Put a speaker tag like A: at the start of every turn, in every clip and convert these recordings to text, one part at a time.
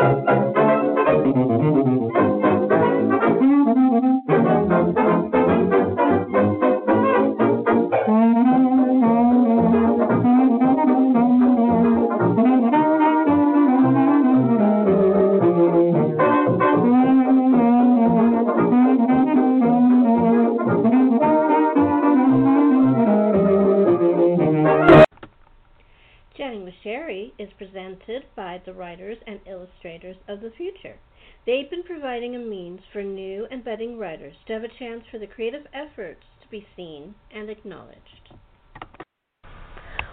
A: Chatting illustrators of the future. They've been providing a means for new and budding writers to have a chance for their creative efforts to be seen and acknowledged.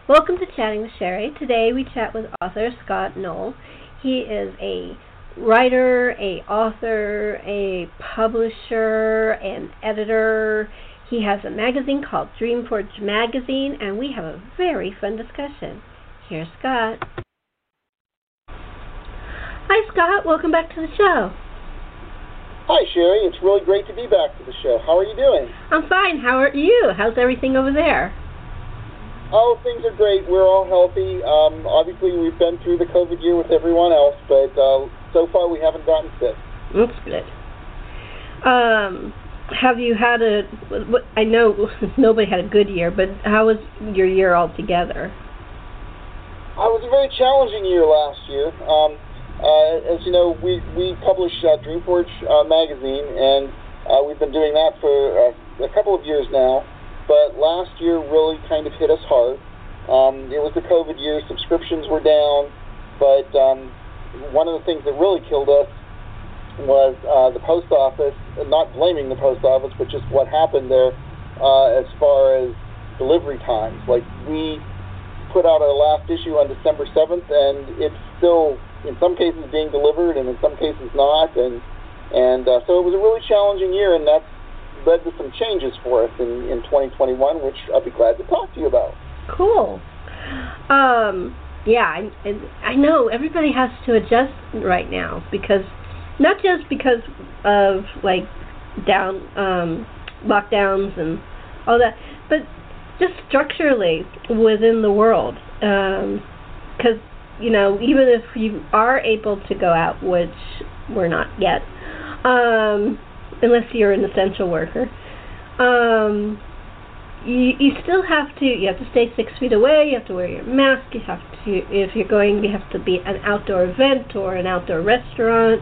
A: Welcome to Chatting with Sherri. Today we chat with author Scot Noel. He is a writer, a author, a publisher, an editor. He has a magazine called Dreamforge Magazine, and we have a very fun discussion. Here's Scot. Hi, Scot. Welcome back to the show.
B: Hi, Sherri. It's really great to be back to the show. How are you doing?
A: I'm fine. How are you? How's everything over there?
B: Oh, things are great. We're all healthy. Um, obviously, we've been through the COVID year with everyone else, but uh, so far we haven't gotten sick.
A: That's good. Um, have you had a? I know nobody had a good year, but how was your year altogether?
B: Uh, it was a very challenging year last year. Um, uh, as you know, we we publish uh, Dreamforge uh, magazine, and uh, we've been doing that for uh, a couple of years now. But last year really kind of hit us hard. Um, it was the COVID year; subscriptions were down. But um, one of the things that really killed us was uh, the post office. Not blaming the post office, but just what happened there uh, as far as delivery times. Like we put out our last issue on December 7th, and it's still in some cases being delivered, and in some cases not. And and uh, so it was a really challenging year, and that's led to some changes for us in, in 2021, which I'll be glad to talk to you about.
A: Cool. Um, yeah, I, I know everybody has to adjust right now because not just because of like down um, lockdowns and all that, but just structurally within the world. Because, um, you know, even if you are able to go out, which we're not yet, um, unless you're an essential worker, um, you, you still have to, you have to stay six feet away, you have to wear your mask, you have to, if you're going, you have to be an outdoor event or an outdoor restaurant.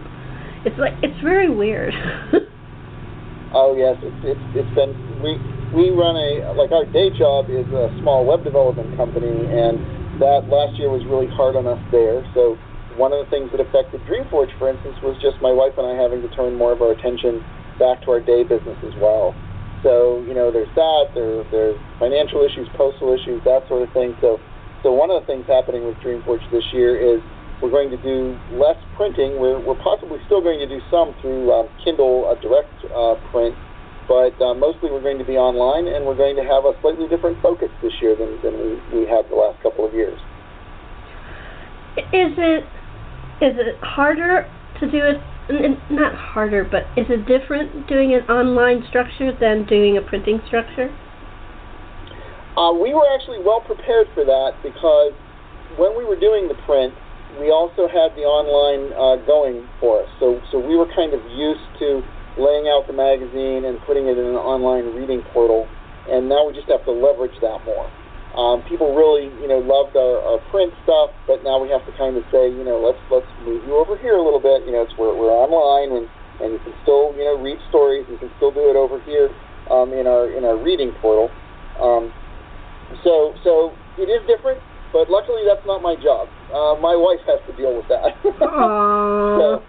A: It's like, it's very weird.
B: oh, yes, it's, it's, it's been, we, we run a like our day job is a small web development company, and that last year was really hard on us there. So one of the things that affected Dreamforge, for instance, was just my wife and I having to turn more of our attention back to our day business as well. So you know, there's that. There, there's financial issues, postal issues, that sort of thing. So, so one of the things happening with Dreamforge this year is we're going to do less printing. We're, we're possibly still going to do some through um, Kindle uh, Direct uh, print, but uh, mostly we're going to be online, and we're going to have a slightly different focus this year than, than we, we had the last couple of years.
A: Is it is it harder to do it? Not harder, but is it different doing an online structure than doing a printing structure?
B: Uh, we were actually well prepared for that because when we were doing the print, we also had the online uh, going for us. So, so we were kind of used to laying out the magazine and putting it in an online reading portal, and now we just have to leverage that more. Um, people really, you know, loved our, our print stuff, but now we have to kind of say, you know, let's let's move you over here a little bit. You know, it's we're, we're online, and and you can still, you know, read stories. You can still do it over here um, in our in our reading portal. Um, so so it is different, but luckily that's not my job. Uh, my wife has to deal with that. so,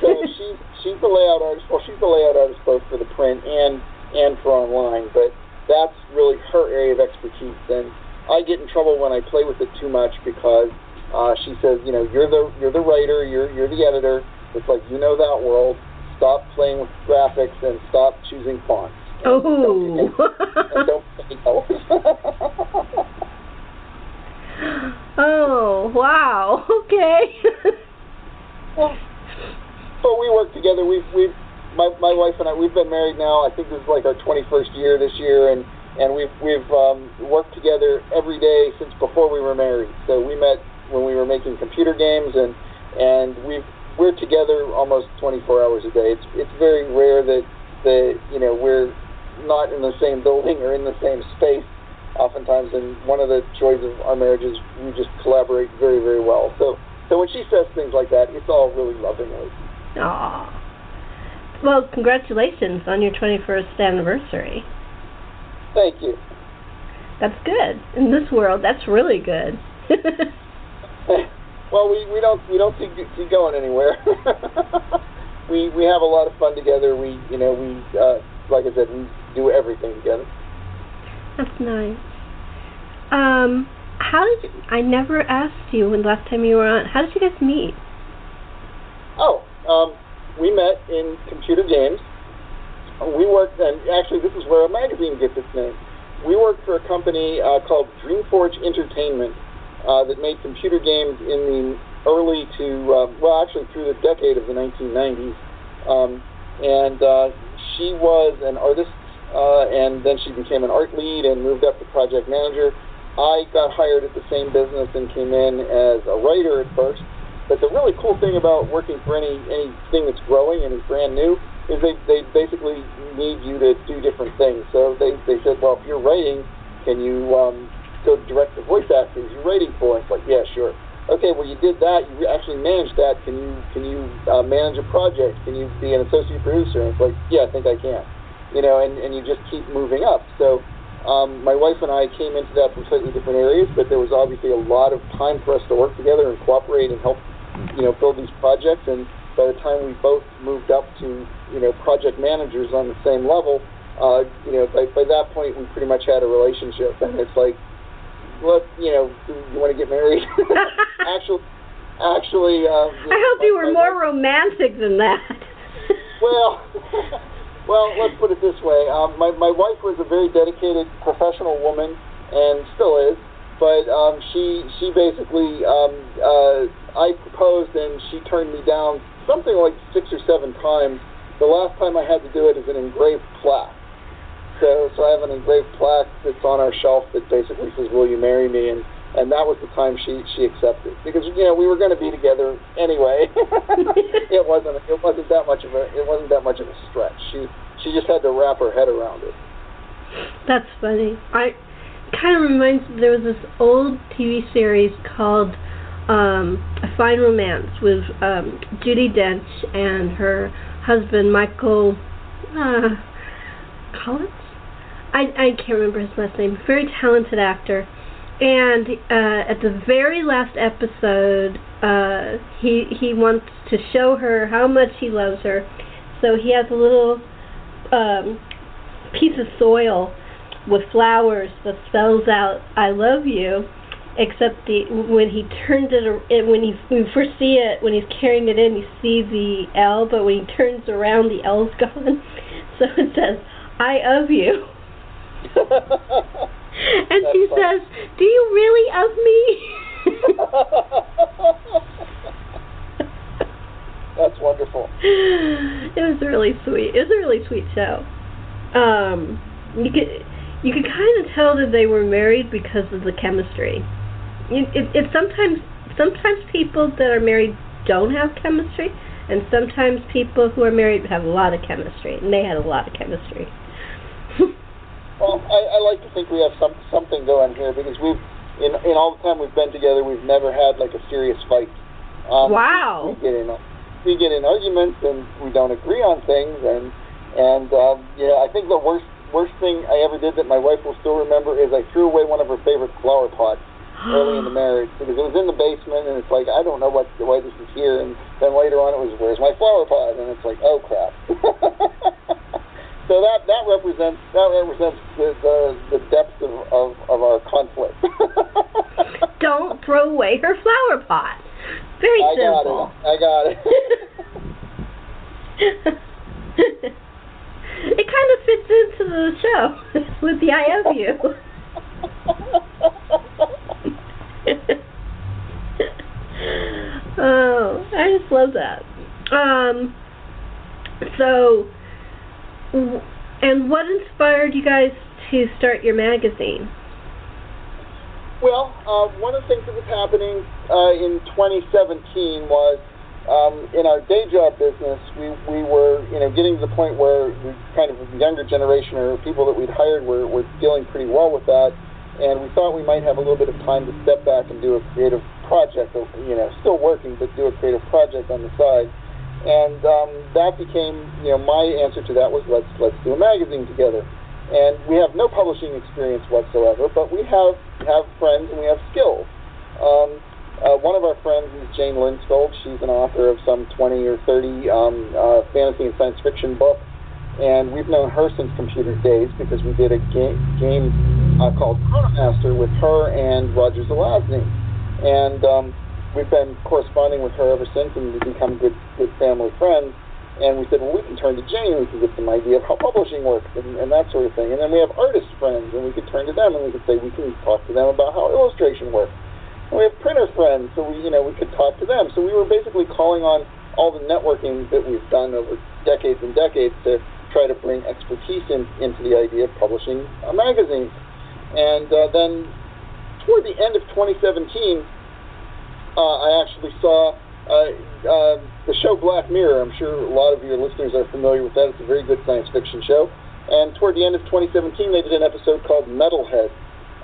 B: so she's she's the layout artist. Well, she's the layout artist both for the print and and for online. But that's really her area of expertise. And I get in trouble when I play with it too much because uh, she says, you know, you're the you're the writer, you're you're the editor. It's like you know that world. Stop playing with graphics and stop choosing fonts.
A: Oh.
B: Don't, and don't
A: oh wow. Okay.
B: well, but we work together. We've we've my my wife and I we've been married now. I think this is like our 21st year this year, and and we've we've um, worked together every day since before we were married. So we met when we were making computer games, and and we've we're together almost 24 hours a day. It's it's very rare that that you know we're not in the same building or in the same space. Oftentimes, and one of the joys of our marriage is we just collaborate very very well. So so when she says things like that, it's all really lovingly.
A: Aww. Well, congratulations on your 21st anniversary.
B: Thank you.
A: That's good. In this world, that's really good.
B: well, we, we don't we don't see, see going anywhere. we we have a lot of fun together. We you know we uh, like I said we do everything together.
A: That's nice. Um, how did you, I never asked you when last time you were on? How did you guys meet?
B: Oh, um, we met in computer games. We worked, and actually, this is where a magazine gets its name. We worked for a company uh, called Dreamforge Entertainment uh, that made computer games in the early to, uh, well, actually through the decade of the 1990s. Um, and uh, she was an artist, uh, and then she became an art lead and moved up to project manager. I got hired at the same business and came in as a writer at first. But the really cool thing about working for any anything that's growing and is brand new is they, they basically need you to do different things. So they, they said, well, if you're writing, can you um, go direct the voice actors you're writing for? It's like, yeah, sure. Okay, well, you did that. You actually managed that. Can you can you uh, manage a project? Can you be an associate producer? And it's like, yeah, I think I can. You know, and, and you just keep moving up. So um, my wife and I came into that from slightly different areas, but there was obviously a lot of time for us to work together and cooperate and help, you know, build these projects. And by the time we both moved up to, you know, project managers on the same level, uh, you know, by, by that point we pretty much had a relationship. And it's like, what, you know, you want to get married? actually, actually. Uh,
A: I hope you were more romantic than that.
B: well, well, let's put it this way. Um, my my wife was a very dedicated professional woman, and still is. But um, she she basically um, uh, I proposed and she turned me down something like six or seven times. The last time I had to do it is an engraved plaque. So, so I have an engraved plaque that's on our shelf that basically says, "Will you marry me?" and and that was the time she she accepted because you know we were going to be together anyway. it wasn't it wasn't that much of a it wasn't that much of a stretch. She she just had to wrap her head around it.
A: That's funny. I kind of reminds there was this old TV series called um, A Fine Romance with um, Judi Dench and her husband Michael uh, Collins. I I can't remember his last name. Very talented actor. And uh, at the very last episode, uh, he he wants to show her how much he loves her. So he has a little um, piece of soil with flowers that spells out "I love you." Except the when he turns it, when he when you first see it, when he's carrying it in, you see the L, but when he turns around, the L's gone. So it says "I love you." and
B: That's
A: she
B: funny.
A: says, "Do you really love me?"
B: That's wonderful.
A: it was really sweet. It was a really sweet show. Um, you could you could kind of tell that they were married because of the chemistry. It, it, it sometimes sometimes people that are married don't have chemistry, and sometimes people who are married have a lot of chemistry, and they had a lot of chemistry.
B: Well, I, I like to think we have some something going here because we've in in all the time we've been together, we've never had like a serious fight. Um,
A: wow.
B: We get in we get in arguments and we don't agree on things, and and um, yeah, I think the worst worst thing I ever did that my wife will still remember is I threw away one of her favorite flower pots early in the marriage because it was in the basement and it's like I don't know what why this is here and then later on it was where's my flower pot and it's like oh crap. so that that represents that represents the the, the depth of, of, of our conflict.
A: don't throw away her flower pot. Very
B: I got it. I got it.
A: it kind of fits into the show with the I love you. oh, I just love that. Um, so, and what inspired you guys to start your magazine?
B: Well, uh, one of the things that was happening uh, in 2017 was um, in our day job business, we, we were you know getting to the point where we kind of the younger generation or people that we'd hired were, were dealing pretty well with that, and we thought we might have a little bit of time to step back and do a creative project, you know, still working, but do a creative project on the side. And um, that became, you know, my answer to that was let's let's do a magazine together. And we have no publishing experience whatsoever, but we have, have friends and we have skills. Um, uh, one of our friends is Jane Lindskold. She's an author of some 20 or 30 um, uh, fantasy and science fiction books. And we've known her since computer days because we did a game, game uh, called Chronomaster with her and Roger Zelazny. And um, we've been corresponding with her ever since and we've become good, good family friends. And we said, well, we can turn to and we can get some idea of how publishing works and, and that sort of thing. And then we have artist friends and we could turn to them and we could say we can talk to them about how illustration works. And we have printer friends, so we, you know, we could talk to them. So we were basically calling on all the networking that we've done over decades and decades to try to bring expertise in, into the idea of publishing a magazine. And uh, then toward the end of 2017, uh, I actually saw uh, uh, the show Black Mirror. I'm sure a lot of your listeners are familiar with that. It's a very good science fiction show. And toward the end of 2017, they did an episode called Metalhead.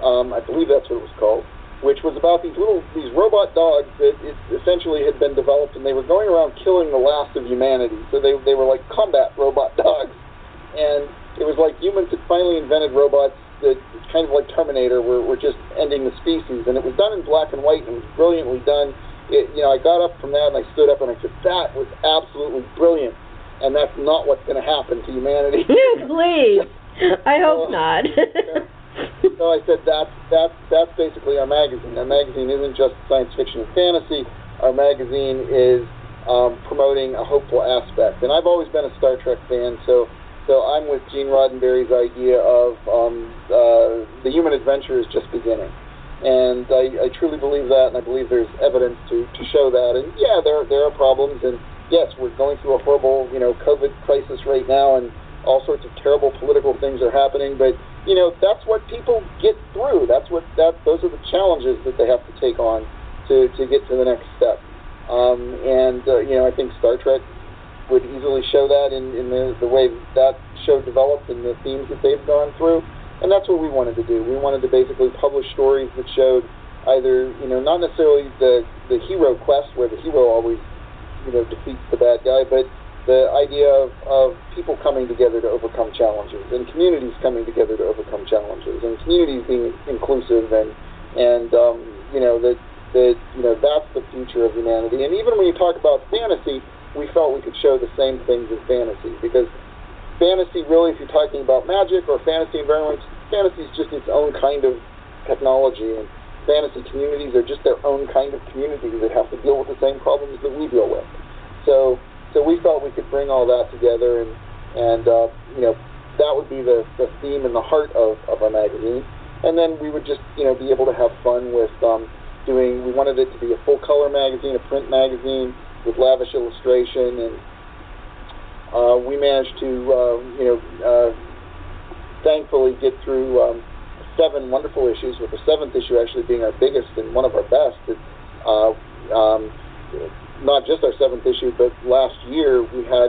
B: Um, I believe that's what it was called, which was about these little these robot dogs that essentially had been developed, and they were going around killing the last of humanity. So they they were like combat robot dogs, and it was like humans had finally invented robots that kind of like Terminator were, were just ending the species, and it was done in black and white, and it was brilliantly done it, you know, I got up from that and I stood up and I said, that was absolutely brilliant. And that's not what's going to happen to humanity.
A: Please. I hope so, not.
B: so I said, that's, that's, that's basically our magazine. Our magazine isn't just science fiction and fantasy. Our magazine is um, promoting a hopeful aspect. And I've always been a Star Trek fan, so so I'm with Gene Roddenberry's idea of um, uh, the human adventure is just beginning. And I, I truly believe that, and I believe there's evidence to, to show that. And yeah, there there are problems, and yes, we're going through a horrible, you know, COVID crisis right now, and all sorts of terrible political things are happening. But you know, that's what people get through. That's what that those are the challenges that they have to take on to to get to the next step. Um, and uh, you know, I think Star Trek would easily show that in, in the, the way that show developed and the themes that they've gone through and that's what we wanted to do. We wanted to basically publish stories that showed either, you know, not necessarily the the hero quest where the hero always, you know, defeats the bad guy, but the idea of, of people coming together to overcome challenges and communities coming together to overcome challenges and communities being inclusive and and um, you know that that you know that's the future of humanity. And even when you talk about fantasy, we felt we could show the same things as fantasy because fantasy really, if you're talking about magic or fantasy environments, fantasy is just its own kind of technology, and fantasy communities are just their own kind of community that have to deal with the same problems that we deal with. So, so we felt we could bring all that together, and and uh, you know that would be the, the theme and the heart of, of our magazine. And then we would just you know be able to have fun with um, doing. We wanted it to be a full color magazine, a print magazine with lavish illustration, and uh, we managed to uh, you know uh, thankfully get through um, seven wonderful issues, with the seventh issue actually being our biggest and one of our best. Uh, um, not just our seventh issue, but last year we had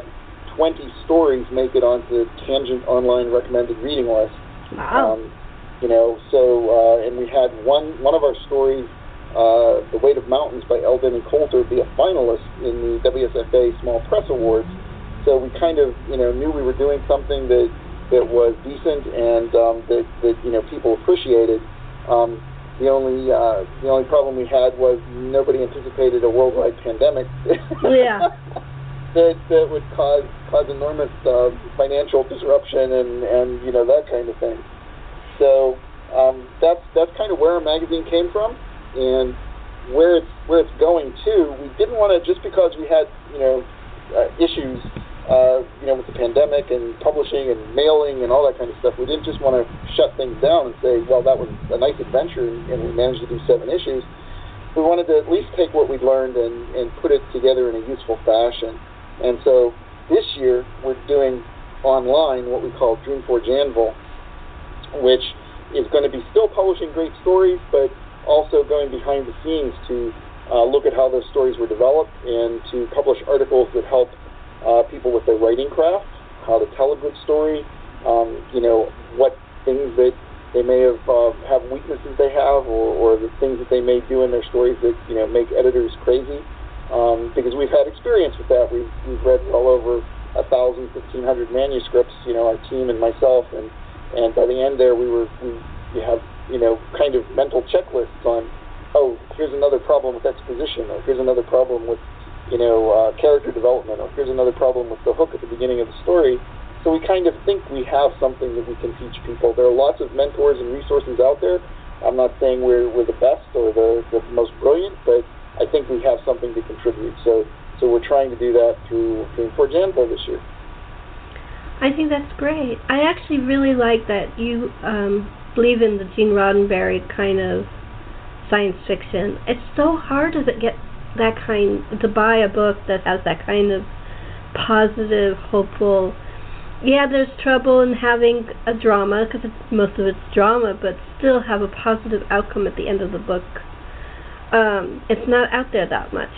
B: 20 stories make it onto Tangent Online recommended reading list.
A: Wow. Um,
B: you know, so uh, and we had one one of our stories, uh, "The Weight of Mountains" by Eldon and Coulter, be a finalist in the WSFA Small Press Awards. So we kind of you know knew we were doing something that that was decent and um, that, that you know people appreciated. Um, the only uh, the only problem we had was nobody anticipated a worldwide pandemic.
A: yeah.
B: that that would cause cause enormous uh, financial disruption and and you know that kind of thing. So um, that's that's kind of where our magazine came from and where it's where it's going to. We didn't want to just because we had you know uh, issues uh, you know, with the pandemic and publishing and mailing and all that kind of stuff, we didn't just want to shut things down and say, well, that was a nice adventure and we managed to do seven issues. We wanted to at least take what we'd learned and, and put it together in a useful fashion. And so this year we're doing online what we call Dreamforge Anvil, which is going to be still publishing great stories, but also going behind the scenes to uh, look at how those stories were developed and to publish articles that help uh, people with their writing craft, how to tell a good story, um, you know, what things that they may have uh, have weaknesses they have, or, or the things that they may do in their stories that you know make editors crazy. Um, because we've had experience with that. We've we've read well over a thousand, fifteen hundred manuscripts. You know, our team and myself, and and by the end there, we were we, we have you know kind of mental checklists on oh, here's another problem with exposition, or here's another problem with, you know, uh, character development, or here's another problem with the hook at the beginning of the story. So we kind of think we have something that we can teach people. There are lots of mentors and resources out there. I'm not saying we're, we're the best or the, the most brilliant, but I think we have something to contribute. So so we're trying to do that through through Forge Anvil this year.
A: I think that's great. I actually really like that you um, believe in the Gene Roddenberry kind of science fiction. It's so hard to get that kind to buy a book that has that kind of positive, hopeful. Yeah, there's trouble in having a drama because most of it's drama, but still have a positive outcome at the end of the book. Um, it's not out there that much.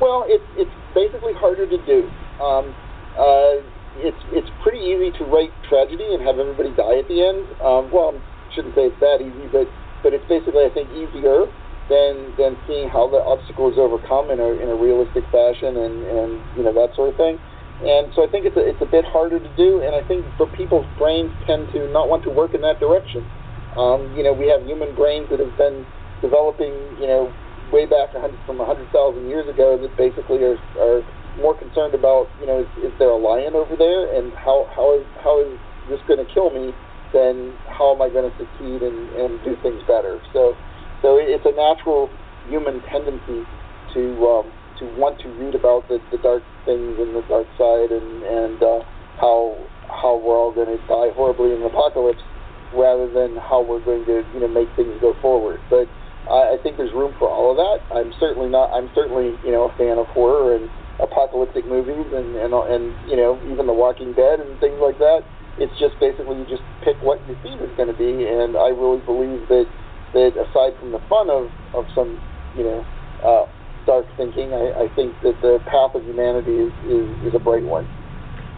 B: Well, it's it's basically harder to do. Um, uh, it's it's pretty easy to write tragedy and have everybody die at the end. Um, well, I shouldn't say it's that easy, but but it's basically I think easier than than seeing how the obstacle is overcome in a in a realistic fashion and and you know that sort of thing. And so I think it's a, it's a bit harder to do, and I think for people's brains tend to not want to work in that direction. Um, you know, we have human brains that have been developing, you know, way back 100, from 100,000 years ago that basically are, are more concerned about, you know, is, is there a lion over there, and how how is how is this going to kill me then how am I going to succeed and, and do things better? So, so it's a natural human tendency to um, to want to read about the, the dark things and the dark side and and uh, how how we're all going to die horribly in the apocalypse, rather than how we're going to you know make things go forward. But I, I think there's room for all of that. I'm certainly not. I'm certainly you know a fan of horror and apocalyptic movies and and and you know even The Walking Dead and things like that it's just basically you just pick what your theme is going to be, and I really believe that that aside from the fun of of some you know uh, dark thinking, I, I think that the path of humanity is, is is a bright one.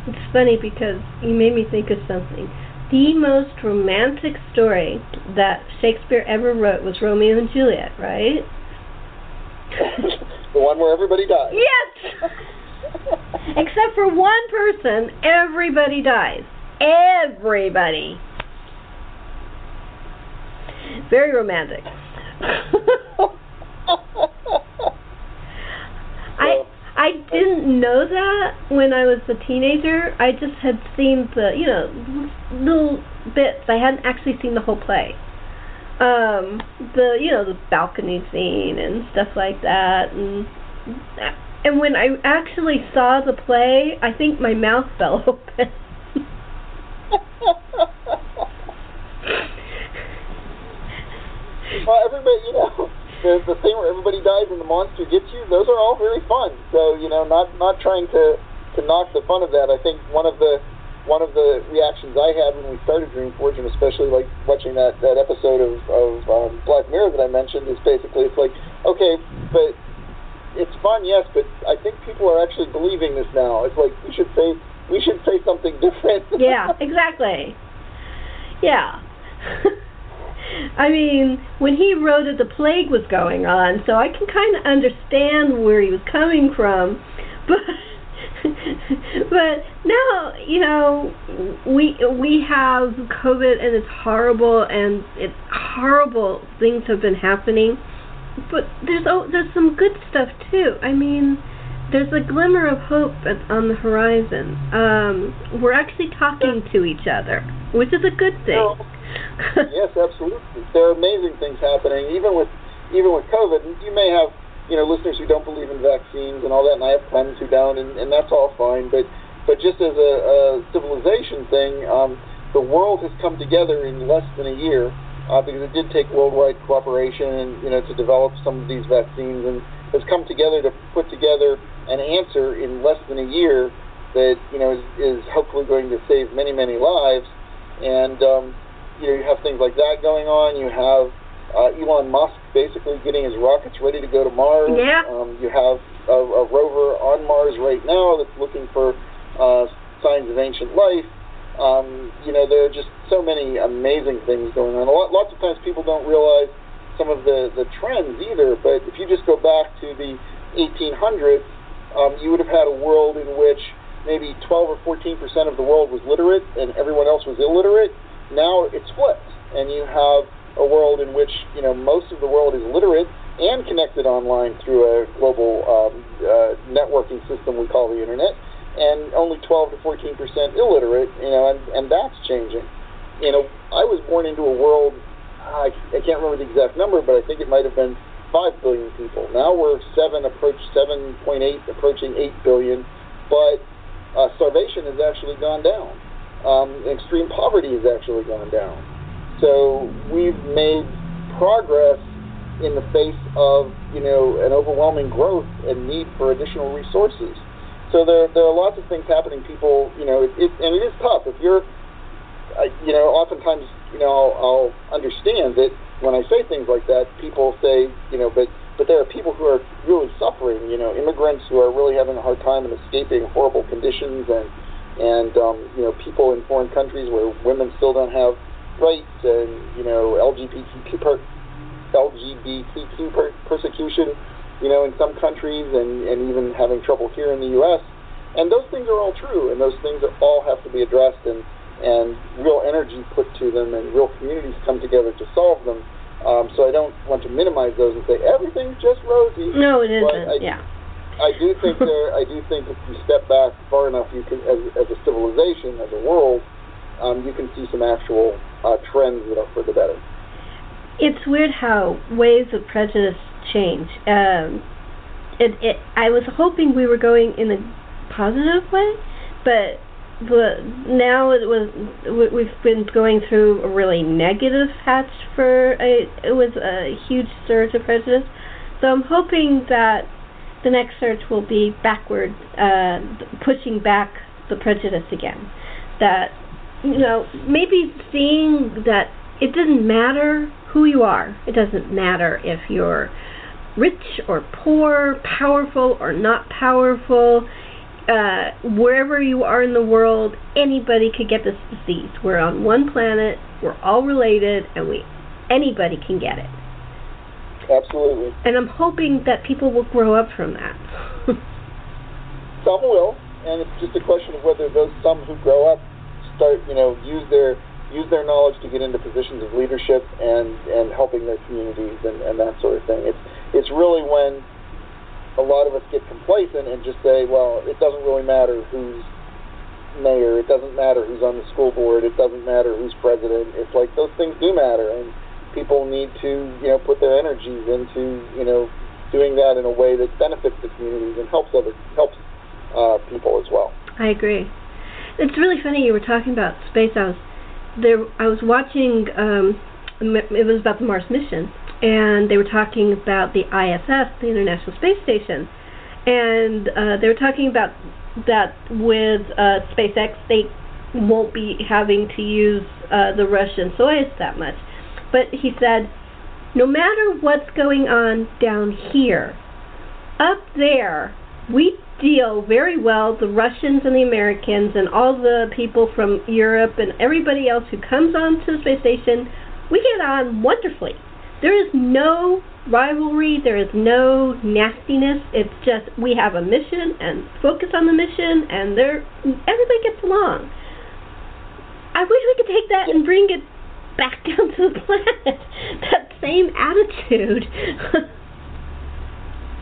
A: It's funny because you made me think of something. The most romantic story that Shakespeare ever wrote was Romeo and Juliet, right?
B: the one where everybody dies.
A: Yes. Except for one person, everybody dies everybody. Very romantic. I I didn't know that when I was a teenager. I just had seen the you know little bits. I hadn't actually seen the whole play. Um, the you know the balcony scene and stuff like that, and and when I actually saw the play, I think my mouth fell open
B: well, everybody, you know, the the thing where everybody dies and the monster gets you, those are all very fun. So, you know, not not trying to to knock the fun of that. I think one of the one of the reactions I had when we started Dreamforge, and especially like watching that that episode of of um, Black Mirror that I mentioned, is basically it's like, okay, but it's fun, yes, but I think people are actually believing this now. It's like we should say we should say something different.
A: yeah, exactly. Yeah. I mean, when he wrote it, the plague was going on, so I can kind of understand where he was coming from. But but now, you know, we we have COVID and it's horrible, and it's horrible things have been happening. But there's oh, there's some good stuff too. I mean, there's a glimmer of hope on the horizon. Um, we're actually talking to each other, which is a good thing.
B: yes, absolutely. There are amazing things happening, even with even with COVID. You may have you know listeners who don't believe in vaccines and all that, and I have friends who don't, and, and that's all fine. But but just as a, a civilization thing, um, the world has come together in less than a year uh, because it did take worldwide cooperation and you know to develop some of these vaccines and has come together to put together an answer in less than a year that you know is, is hopefully going to save many many lives. And um, you know you have things like that going on. You have uh, Elon Musk basically getting his rockets ready to go to Mars.
A: Yeah.
B: Um, you have a, a rover on Mars right now that's looking for uh, signs of ancient life. Um, you know, there are just so many amazing things going on. A lot, lots of times people don't realize some of the, the trends either, but if you just go back to the 1800s, um, you would have had a world in which maybe 12 or 14 percent of the world was literate and everyone else was illiterate. Now it's flipped, and you have a world in which you know most of the world is literate and connected online through a global um, uh, networking system we call the internet, and only 12 to 14 percent illiterate. You know, and, and that's changing. You know, I was born into a world. I, I can't remember the exact number, but I think it might have been five billion people. Now we're seven approach 7.8, approaching eight billion, but uh, starvation has actually gone down. Um, extreme poverty has actually gone down. So we've made progress in the face of you know an overwhelming growth and need for additional resources. So there there are lots of things happening. People you know it, it and it is tough if you're I, you know oftentimes you know I'll, I'll understand that when I say things like that, people say you know but but there are people who are really suffering. You know, immigrants who are really having a hard time and escaping horrible conditions, and and um, you know, people in foreign countries where women still don't have rights, and you know, LGBTQ per, LGBTQ per, persecution. You know, in some countries, and and even having trouble here in the U.S. And those things are all true, and those things are, all have to be addressed, and and real energy put to them, and real communities come together to solve them. Um, so I don't want to minimize those and say everything's just rosy.
A: No, it isn't.
B: I,
A: yeah.
B: I do think there. I do think if you step back far enough, you can, as, as a civilization, as a world, um, you can see some actual uh, trends that are for the better.
A: It's weird how ways of prejudice change. Um, it, it. I was hoping we were going in a positive way, but but now it was we've been going through a really negative patch for a it was a huge surge of prejudice. So I'm hoping that the next surge will be backward, uh, pushing back the prejudice again. That you know maybe seeing that it doesn't matter who you are. It doesn't matter if you're rich or poor, powerful or not powerful uh, wherever you are in the world, anybody could get this disease. We're on one planet, we're all related, and we anybody can get it.
B: Absolutely.
A: And I'm hoping that people will grow up from that.
B: some will, and it's just a question of whether those some who grow up start, you know, use their use their knowledge to get into positions of leadership and and helping their communities and, and that sort of thing. It's it's really when a lot of us get complacent and just say, well, it doesn't really matter who's mayor, it doesn't matter who's on the school board, it doesn't matter who's president. It's like those things do matter, and people need to, you know, put their energies into, you know, doing that in a way that benefits the communities and helps other helps uh, people as well.
A: I agree. It's really funny you were talking about space. I was there. I was watching. Um, it was about the Mars mission, and they were talking about the ISS, the International Space Station, and uh, they were talking about that with uh, SpaceX they won't be having to use uh, the Russian Soyuz that much. But he said, no matter what's going on down here, up there, we deal very well, the Russians and the Americans and all the people from Europe and everybody else who comes on to the space station, we get on wonderfully. There is no rivalry, there is no nastiness. It's just we have a mission and focus on the mission, and there everybody gets along. I wish we could take that and bring it back down to the planet. that same attitude.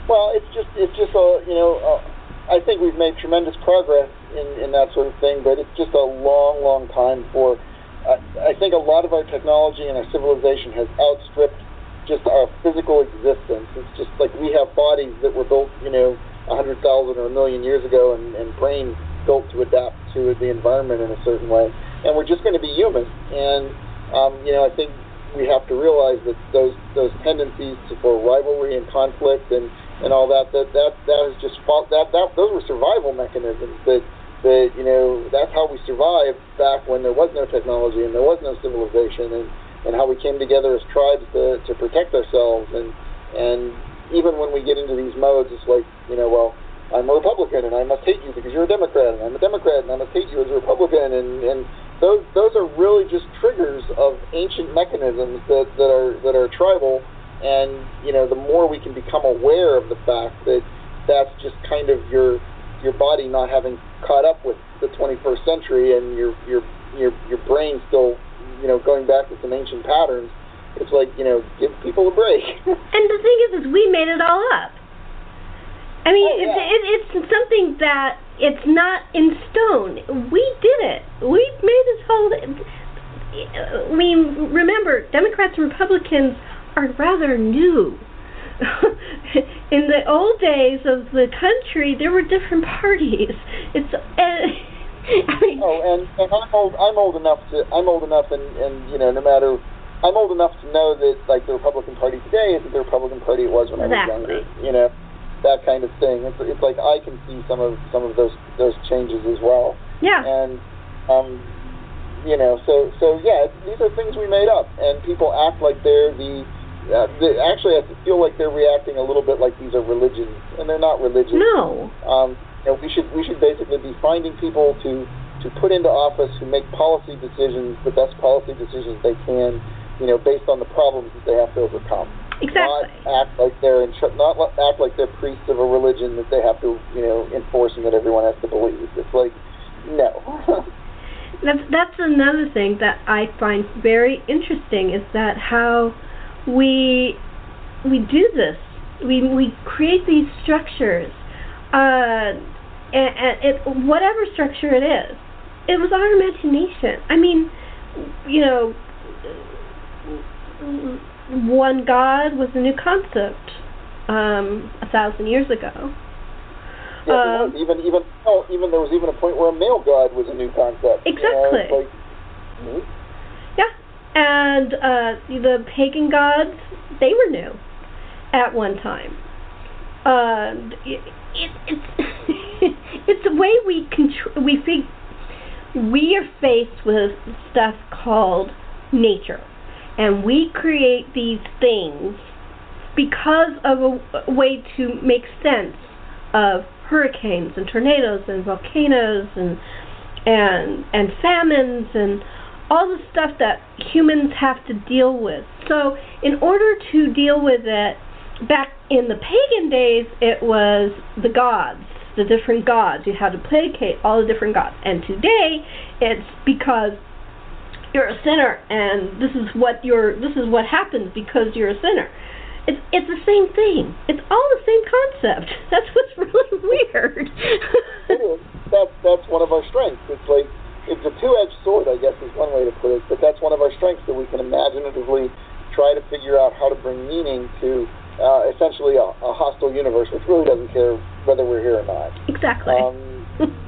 B: well, it's just it's just a you know uh, I think we've made tremendous progress in in that sort of thing, but it's just a long, long time for. I think a lot of our technology and our civilization has outstripped just our physical existence. It's just like we have bodies that were built, you know, a hundred thousand or a million years ago, and, and brains built to adapt to the environment in a certain way. And we're just going to be human. And um, you know, I think we have to realize that those those tendencies for rivalry and conflict and, and all that that that that is just that that those were survival mechanisms that that you know that's how we survived back when there was no technology and there was no civilization and and how we came together as tribes to, to protect ourselves. And and even when we get into these modes, it's like you know, well, I'm a Republican and I must hate you because you're a Democrat, and I'm a Democrat and I must hate you as a Republican, and and those those are really just triggers of ancient mechanisms that, that are that are tribal. And you know, the more we can become aware of the fact that that's just kind of your your body not having caught up with the 21st century and your your your your brain still you know going back to some ancient patterns it's like you know give people a break.
A: And the thing is is we made it all up. I mean
B: oh, yeah.
A: it, it, it's something that it's not in stone. We did it. We made this whole we remember democrats and republicans are rather new in the old days of the country, there were different parties. It's. Uh, I mean,
B: oh, and, and I'm old. I'm old enough to. I'm old enough, and and you know, no matter. I'm old enough to know that like the Republican Party today isn't the Republican Party it was when
A: exactly.
B: I was younger. You know, that kind of thing. It's it's like I can see some of some of those those changes as well.
A: Yeah.
B: And um, you know, so so yeah, these are things we made up, and people act like they're the uh, they, actually, I feel like they're reacting a little bit like these are religions, and they're not religions.
A: No.
B: Um, you know, we should we should basically be finding people to to put into office who make policy decisions, the best policy decisions they can, you know, based on the problems that they have to overcome.
A: Exactly.
B: Not act like they're in, not act like they're priests of a religion that they have to, you know, enforce and that everyone has to believe. It's like, no.
A: that's that's another thing that I find very interesting is that how we we do this. We we create these structures, uh, and, and it whatever structure it is, it was our imagination. I mean, you know, one God was a new concept um, a thousand years ago.
B: Yeah, um, even even oh, even there was even a point where a male god was a new concept.
A: Exactly.
B: You know, like, mm-hmm
A: and uh, the pagan gods they were new at one time. Uh, it, it, it's it's the way we control. We think we are faced with stuff called nature, and we create these things because of a, a way to make sense of hurricanes and tornadoes and volcanoes and and and famines and all the stuff that humans have to deal with. So, in order to deal with it, back in the pagan days, it was the gods, the different gods. You had to placate all the different gods. And today, it's because you're a sinner, and this is what you're. This is what happens because you're a sinner. It's it's the same thing. It's all the same concept. That's what's really weird.
B: it is. That's that's one of our strengths. It's like it's a two-edged sword, I guess is one way to put it. But that's one of our strengths that we can imaginatively try to figure out how to bring meaning to uh, essentially a, a hostile universe, which really doesn't care whether we're here or not.
A: Exactly.
B: Um,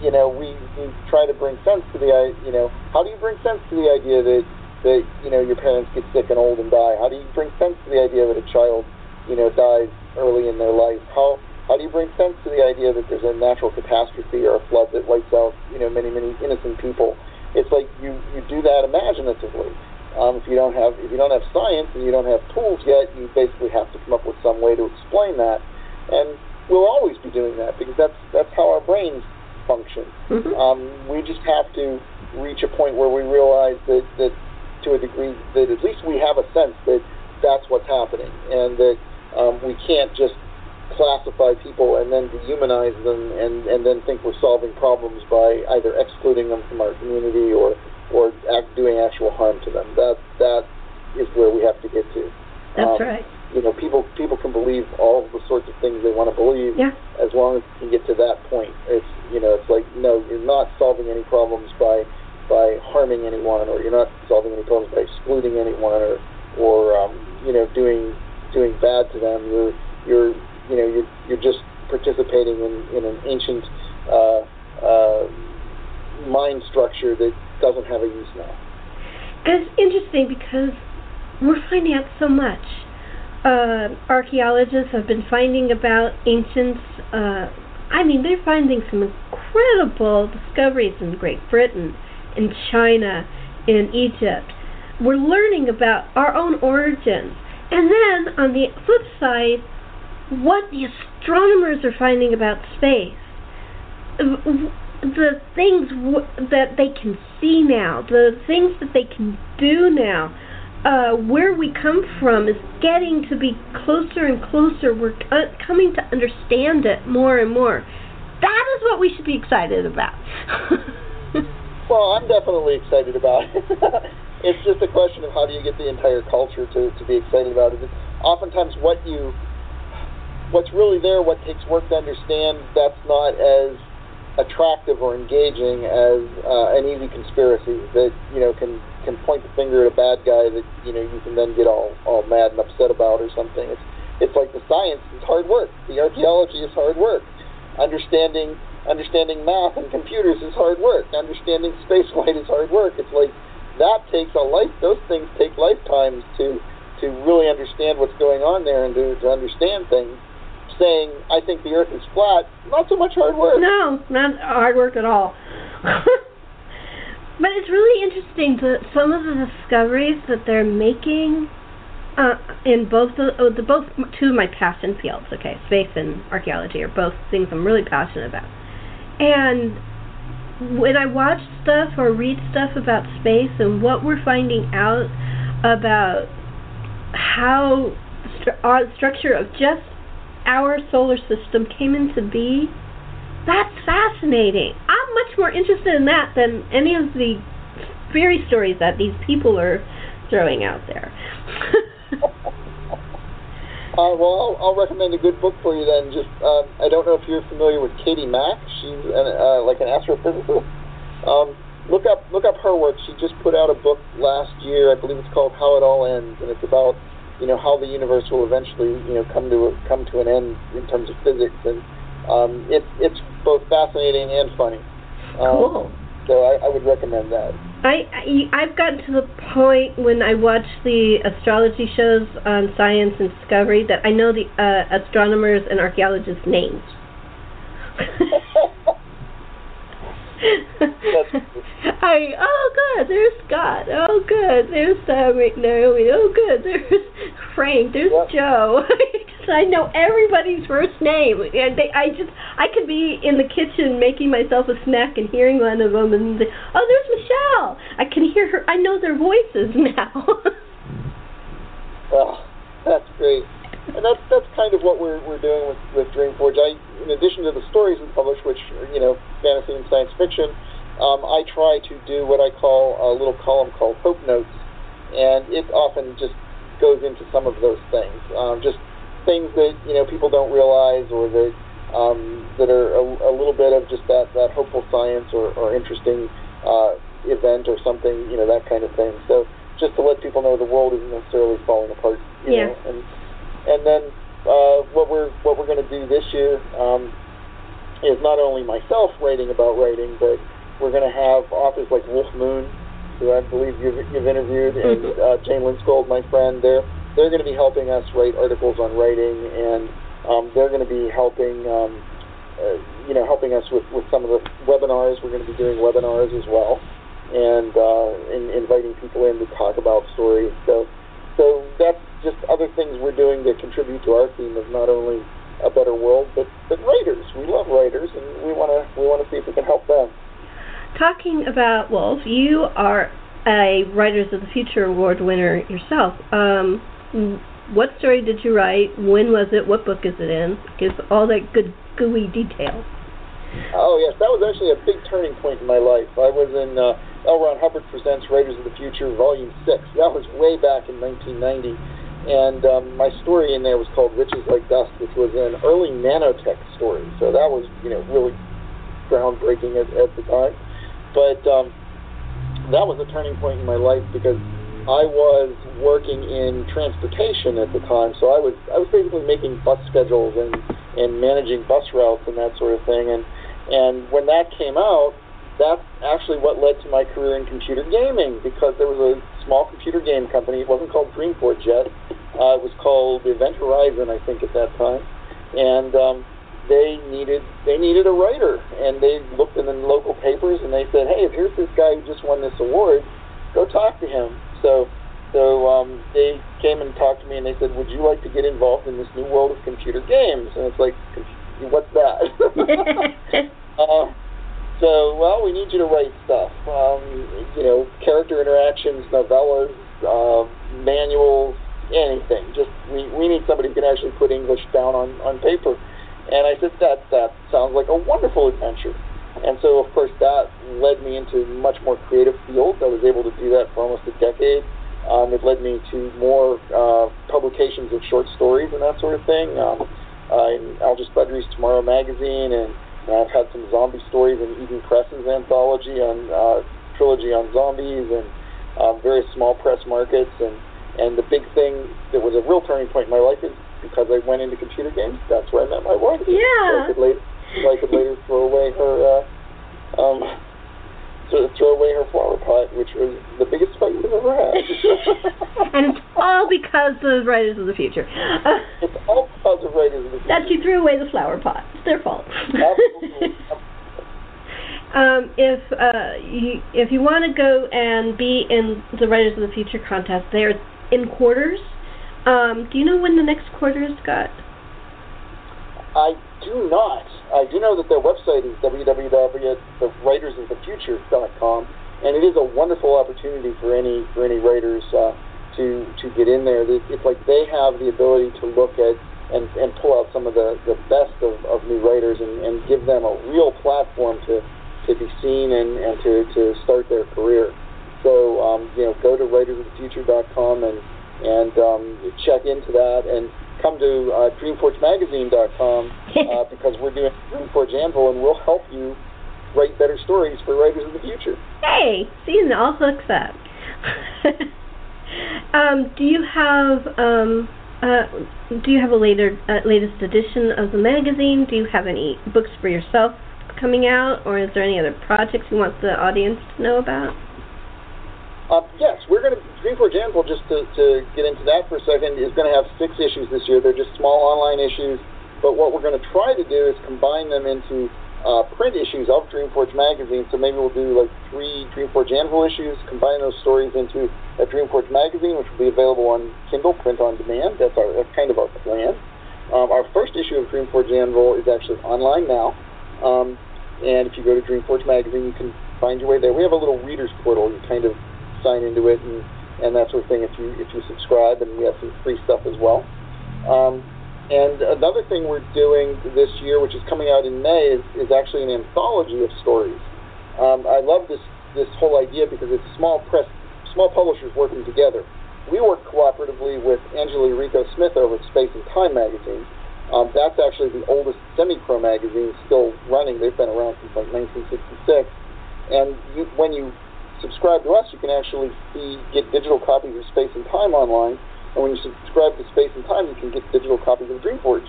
B: you know, we, we try to bring sense to the I you know how do you bring sense to the idea that that you know your parents get sick and old and die? How do you bring sense to the idea that a child you know dies early in their life? How how do you bring sense to the idea that there's a natural catastrophe or a flood that wipes out, you know, many, many innocent people? It's like you, you do that imaginatively. Um, if you don't have if you don't have science and you don't have tools yet, you basically have to come up with some way to explain that. And we'll always be doing that because that's that's how our brains function.
A: Mm-hmm.
B: Um, we just have to reach a point where we realize that, that to a degree that at least we have a sense that that's what's happening and that um, we can't just classify people and then dehumanize them and, and then think we're solving problems by either excluding them from our community or or act, doing actual harm to them. That that is where we have to get to.
A: That's um, right.
B: You know, people people can believe all the sorts of things they want to believe
A: yeah.
B: as long as you can get to that point. It's you know, it's like no, you're not solving any problems by by harming anyone or you're not solving any problems by excluding anyone or or um, you know, doing doing bad to them. You're you're you know you're you're just participating in, in an ancient uh, uh, mind structure that doesn't have a use now.
A: It's interesting because we're finding out so much. Uh, archaeologists have been finding about ancients. Uh, I mean, they're finding some incredible discoveries in Great Britain, in China, in Egypt. we're learning about our own origins. And then on the flip side, what the astronomers are finding about space. The things that they can see now, the things that they can do now, uh, where we come from is getting to be closer and closer. We're uh, coming to understand it more and more. That is what we should be excited about.
B: well, I'm definitely excited about it. it's just a question of how do you get the entire culture to, to be excited about it. Oftentimes, what you what's really there, what takes work to understand, that's not as attractive or engaging as uh, an easy conspiracy that you know can can point the finger at a bad guy that you know you can then get all all mad and upset about or something. It's it's like the science is hard work. The archaeology is hard work. Understanding understanding math and computers is hard work. Understanding spaceflight is hard work. It's like that takes a life. Those things take lifetimes to to really understand what's going on there and to, to understand things saying, I think the earth is flat, not so much hard work.
A: No, not hard work at all. but it's really interesting that some of the discoveries that they're making uh, in both the, oh, the both two of my passion fields. Okay, space and archaeology are both things I'm really passionate about. And when I watch stuff or read stuff about space and what we're finding out about how st- our structure of just our solar system came into be, that's fascinating. I'm much more interested in that than any of the fairy stories that these people are throwing out there.
B: uh, well, I'll, I'll, recommend a good book for you then. Just uh, I don't know if you're familiar with Katie Mack. She's an, uh, like an astrophysicist. Um, look up look up her work. She just put out a book last year. I believe it's called How It All Ends, and it's about you know how the universe will eventually you know come to a, come to an end in terms of physics, and um, it's it's both fascinating and funny.
A: Um, cool.
B: So I, I would recommend that.
A: I, I I've gotten to the point when I watch the astrology shows on Science and Discovery that I know the uh, astronomers and archaeologists' names. I oh good, there's Scott. Oh good, there's uh, Naomi. Oh good, there's Frank. There's yep. Joe. I know everybody's first name. And they, I just I could be in the kitchen making myself a snack and hearing one of them, and oh there's Michelle. I can hear her. I know their voices now.
B: well, that's great and that's that's kind of what we're we're doing with with Dreamforge. I, in addition to the stories we publish, which are, you know, fantasy and science fiction, um, I try to do what I call a little column called Hope Notes, and it often just goes into some of those things, um, just things that you know people don't realize or that um, that are a, a little bit of just that that hopeful science or, or interesting uh, event or something, you know, that kind of thing. So just to let people know the world isn't necessarily falling apart, you
A: yeah.
B: know, and and then uh, what we're what we're going to do this year um, is not only myself writing about writing, but we're going to have authors like Wulf Moon, who I believe you've, you've interviewed, and
A: mm-hmm.
B: uh, Jane Lindskold, my friend. They're they're going to be helping us write articles on writing, and um, they're going to be helping. Um, uh, you know, helping us with, with some of the webinars. We're going to be doing webinars as well, and uh, in, inviting people in to talk about stories. So, so that's just other things we're doing to contribute to our theme of not only a better world, but, but writers. We love writers, and we want to we want to see if we can help them.
A: Talking about Wulf, you are a Writers of the Future Award winner yourself. Um, what story did you write? When was it? What book is it in? Give all that good gooey detail.
B: Oh yes, that was actually a big turning point in my life. I was in uh, L. Ron Hubbard presents Writers of the Future, Volume Six. That was way back in 1990 and um, my story in there was called Riches Like Dust, which was an early nanotech story. So that was, you know, really groundbreaking at, at the time. But um, that was a turning point in my life because I was working in transportation at the time. So I was I was basically making bus schedules and and managing bus routes and that sort of thing. And and when that came out, that's actually what led to my career in computer gaming because there was a small computer game company. It wasn't called Dreamforge yet. Uh, it was called Event Horizon, I think, at that time, and um, they needed they needed a writer, and they looked in the local papers and they said, "Hey, here's this guy who just won this award. Go talk to him." So so um, they came and talked to me and they said, "Would you like to get involved in this new world of computer games?" And it's like, "What's that?" uh, so, well, we need you to write stuff. Um, you know, character interactions, novellas, uh, manuals, anything. Just we, we need somebody who can actually put English down on, on paper. And I said, that that sounds like a wonderful adventure. And so, of course, that led me into much more creative fields. I was able to do that for almost a decade. Um, it led me to more uh, publications of short stories and that sort of thing. Um, uh, in Algis Budrys' Tomorrow magazine, and I've had some zombie stories in Eden Press's anthology on uh, trilogy on zombies, and um, various small press markets. And and the big thing that was a real turning point in my life is because I went into computer games. That's where I met my wife.
A: Yeah.
B: So I could later, so I could later throw away her. Uh, um, to throw away her flower pot, which was the biggest fight we've ever had.
A: and it's all because of Writers of the Future.
B: it's all because of Writers of the Future.
A: That you threw away the flower pot. It's their fault.
B: Absolutely.
A: um, if uh, you if you want to go and be in the Writers of the Future contest, they're in quarters. Um, do you know when the next quarters got?
B: I do not. I do know that their website is www.thewritersofthefuture.com, and it is a wonderful opportunity for any for any writers uh, to to get in there. It's like they have the ability to look at and, and pull out some of the, the best of, of new writers and, and give them a real platform to, to be seen and, and to, to start their career. So um, you know, go to writersofthefuture.com and and um, check into that and come to uh, DreamForgeMagazine.com uh, because we're doing Dreamforge Anvil, and we'll help you write better stories for writers of the future.
A: Hey, season all hooks up. um, do you have um, uh, do you have a later uh, latest edition of the magazine? Do you have any books for yourself coming out, or is there any other projects you want the audience to know about?
B: Uh, yes, we're going to Dreamforge Anvil. Just to, to get into that for a second, is going to have six issues this year. They're just small online issues, but what we're going to try to do is combine them into uh, print issues of Dreamforge magazine. So maybe we'll do like three Dreamforge Anvil issues, combine those stories into a Dreamforge magazine, which will be available on Kindle, print on demand. That's our that's kind of our plan. Um, our first issue of Dreamforge Anvil is actually online now. Um, and if you go to Dreamforge magazine, you can find your way there. We have a little readers portal. You kind of sign into it and, and that sort of thing if you if you subscribe, and we have some free stuff as well. Um, and another thing we're doing this year, which is coming out in May, is, is actually an anthology of stories. Um, I love this this whole idea because it's small press, small publishers working together. We work cooperatively with Angela Yuriko Smith over at Space and Time magazine. Um, that's actually the oldest semi-pro magazine still running. They've been around since like 1966. And you, when you subscribe to us, you can actually see, get digital copies of Space and Time online. And when you subscribe to Space and Time, you can get digital copies of Dreamforge.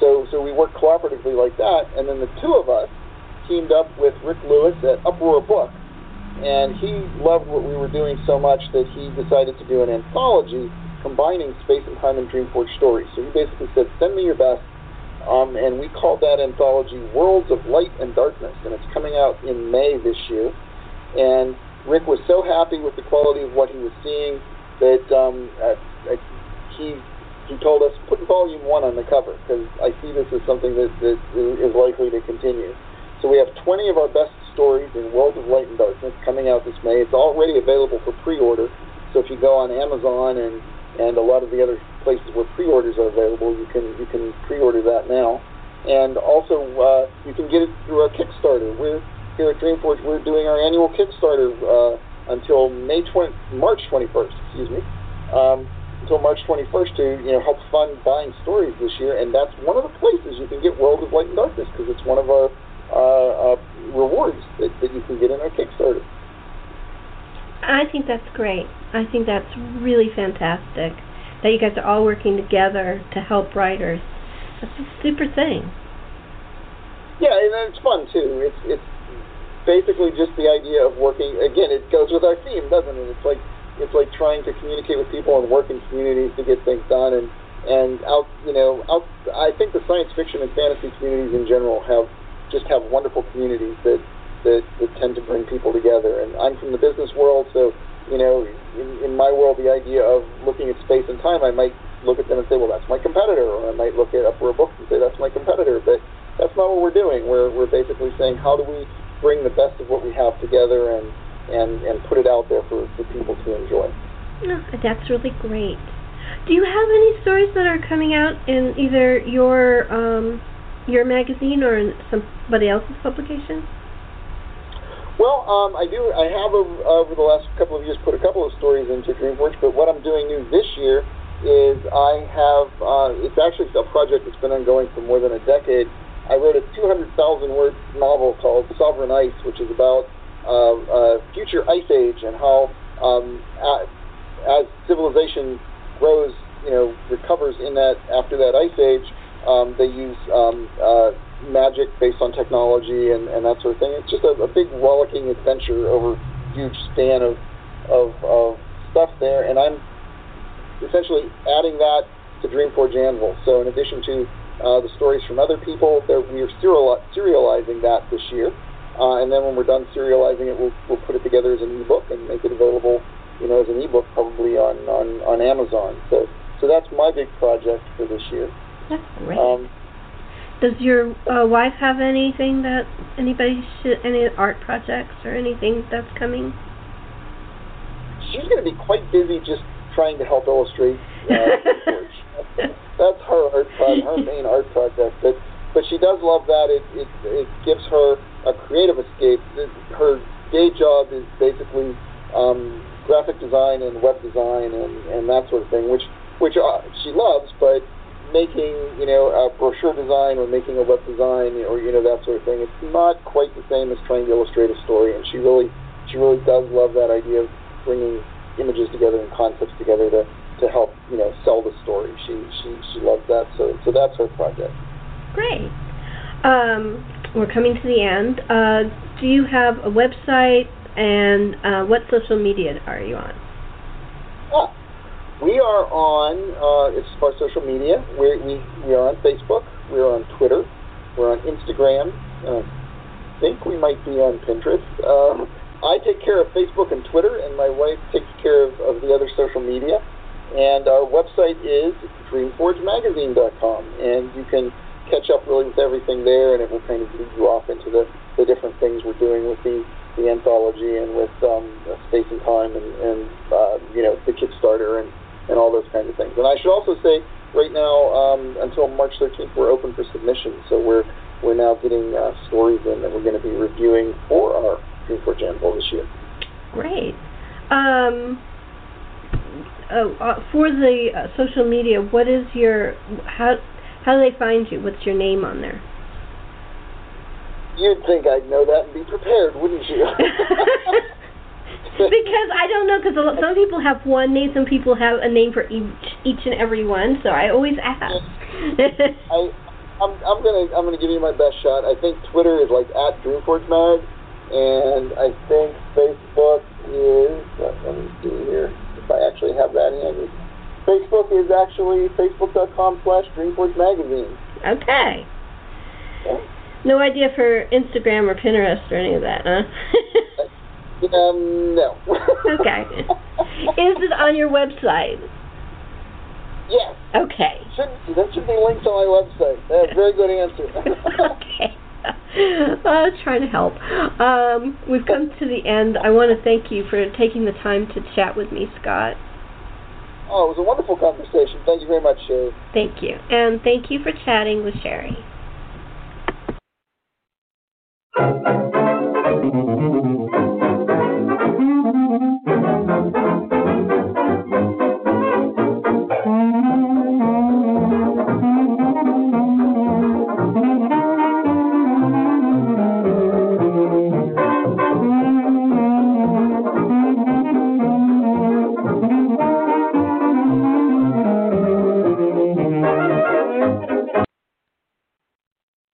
B: So, so we work cooperatively like that. And then the two of us teamed up with Rick Lewis at Uproar Book. And he loved what we were doing so much that he decided to do an anthology combining Space and Time and Dreamforge stories. So he basically said, send me your best. Um, and we called that anthology Worlds of Light and Darkness. And it's coming out in May this year. And Rick was so happy with the quality of what he was seeing that um, uh, uh, he he told us put volume one on the cover because I see this as something that, that is likely to continue. So we have 20 of our best stories in World of Light and Darkness coming out this May. It's already available for pre-order. So if you go on Amazon and and a lot of the other places where pre-orders are available, you can you can pre-order that now. And also uh, you can get it through our Kickstarter. We're here at Dreamforge, we're doing our annual Kickstarter uh, until May 20, March 21st, excuse me, um, until March 21st to you know help fund buying stories this year, and that's one of the places you can get World of Light and Darkness because it's one of our uh, uh, rewards that, that you can get in our Kickstarter.
A: I think that's great. I think that's really fantastic that you guys are all working together to help writers. That's a super thing.
B: Yeah, and it's fun too. It's it's basically just the idea of working. Again, it goes with our theme, doesn't it? It's like it's like trying to communicate with people and work in communities to get things done. And and out, you know, out. I think the science fiction and fantasy communities in general have just have wonderful communities that that, that tend to bring people together. And I'm from the business world, so you know, in, in my world, the idea of looking at space and time, I might look at them and say, well, that's my competitor, or I might look at Uproar Book and say that's my competitor. But that's not what we're doing. We're we're basically saying how do we bring the best of what we have together and and and put it out there for for people to enjoy.
A: Oh, that's really great. Do you have any stories that are coming out in either your um, your magazine or in somebody else's publication?
B: Well, um, I do. I have over, over the last couple of years put a couple of stories into DreamForge, but what I'm doing new this year is I have. Uh, it's actually a project that's been ongoing for more than a decade. I wrote a 200,000 word novel called Sovereign Ice, which is about uh, uh, future ice age and how, um, as civilization grows, you know, recovers in that after that ice age, um, they use um, uh, magic based on technology and, and that sort of thing. It's just a, a big rollicking adventure over huge span of, of, of stuff there, and I'm essentially adding that to Dreamforge Anvil. So in addition to uh, the stories from other people, we are serial, serializing that this year. Uh, and then when we're done serializing it, we'll, we'll put it together as an ebook and make it available, you know, as an ebook probably on, on, on Amazon. So so that's my big project for this year.
A: That's great. Um, Does your uh, wife have anything that anybody should any art projects or anything that's coming?
B: She's going to be quite busy just trying to help illustrate. Uh, that's her art project, her main art project. But but she does love that. It it it gives her a creative escape. Her day job is basically um, graphic design and web design and and that sort of thing, which which uh, she loves, but making you know a brochure design or making a web design or you know that sort of thing, it's not quite the same as trying to illustrate a story. And she really she really does love that idea of bringing images together and concepts together to to help you know sell the story. She she she loves that. So so that's her project.
A: Great. Um, we're coming to the end. Uh, do you have a website and uh, what social media are you on?
B: Ah, we are on, uh, as far as social media, we we, we are on Facebook, we are on Twitter, we're on Instagram, uh, I think we might be on Pinterest. Um, I take care of Facebook and Twitter, and my wife takes care of, of the other social media. And our website is dreamforgemagazine.com, and you can catch up really with everything there, and it will kind of lead you off into the, the different things we're doing with the, the anthology and with um, Space and Time and, and uh, you know, the Kickstarter and and all those kinds of things. And I should also say, right now, um, until March 13th, we're open for submissions. So we're we're now getting uh, stories in that we're going to be reviewing for our Dreamforge Anvil this year.
A: Great. Um, uh, uh, for the uh, social media, what is your how how do they find you? What's your name on there?
B: You'd think I'd know that and be prepared, wouldn't you?
A: because I don't know, because some people have one name, some people have a name for each each and every one. So I always ask.
B: I, I'm I'm gonna I'm gonna give you my best shot. I think Twitter is like at Dreamforge Mag, and I think Facebook is. Uh, let me see here if I actually have that handy. Facebook is actually facebook.com slash Dreamforge Magazine.
A: Okay. okay. No idea for Instagram or Pinterest or any of that, huh?
B: Um, no.
A: okay. Is it on your website?
B: Yes.
A: Okay.
B: Should, that should be linked on my website. That's a very good answer.
A: okay. uh, trying to help. Um, we've come to the end. I want to thank you for taking the time to chat with me, Scot.
B: Oh, it was a wonderful conversation. Thank you very much, Sherri.
A: Thank you. And thank you for chatting with Sherri.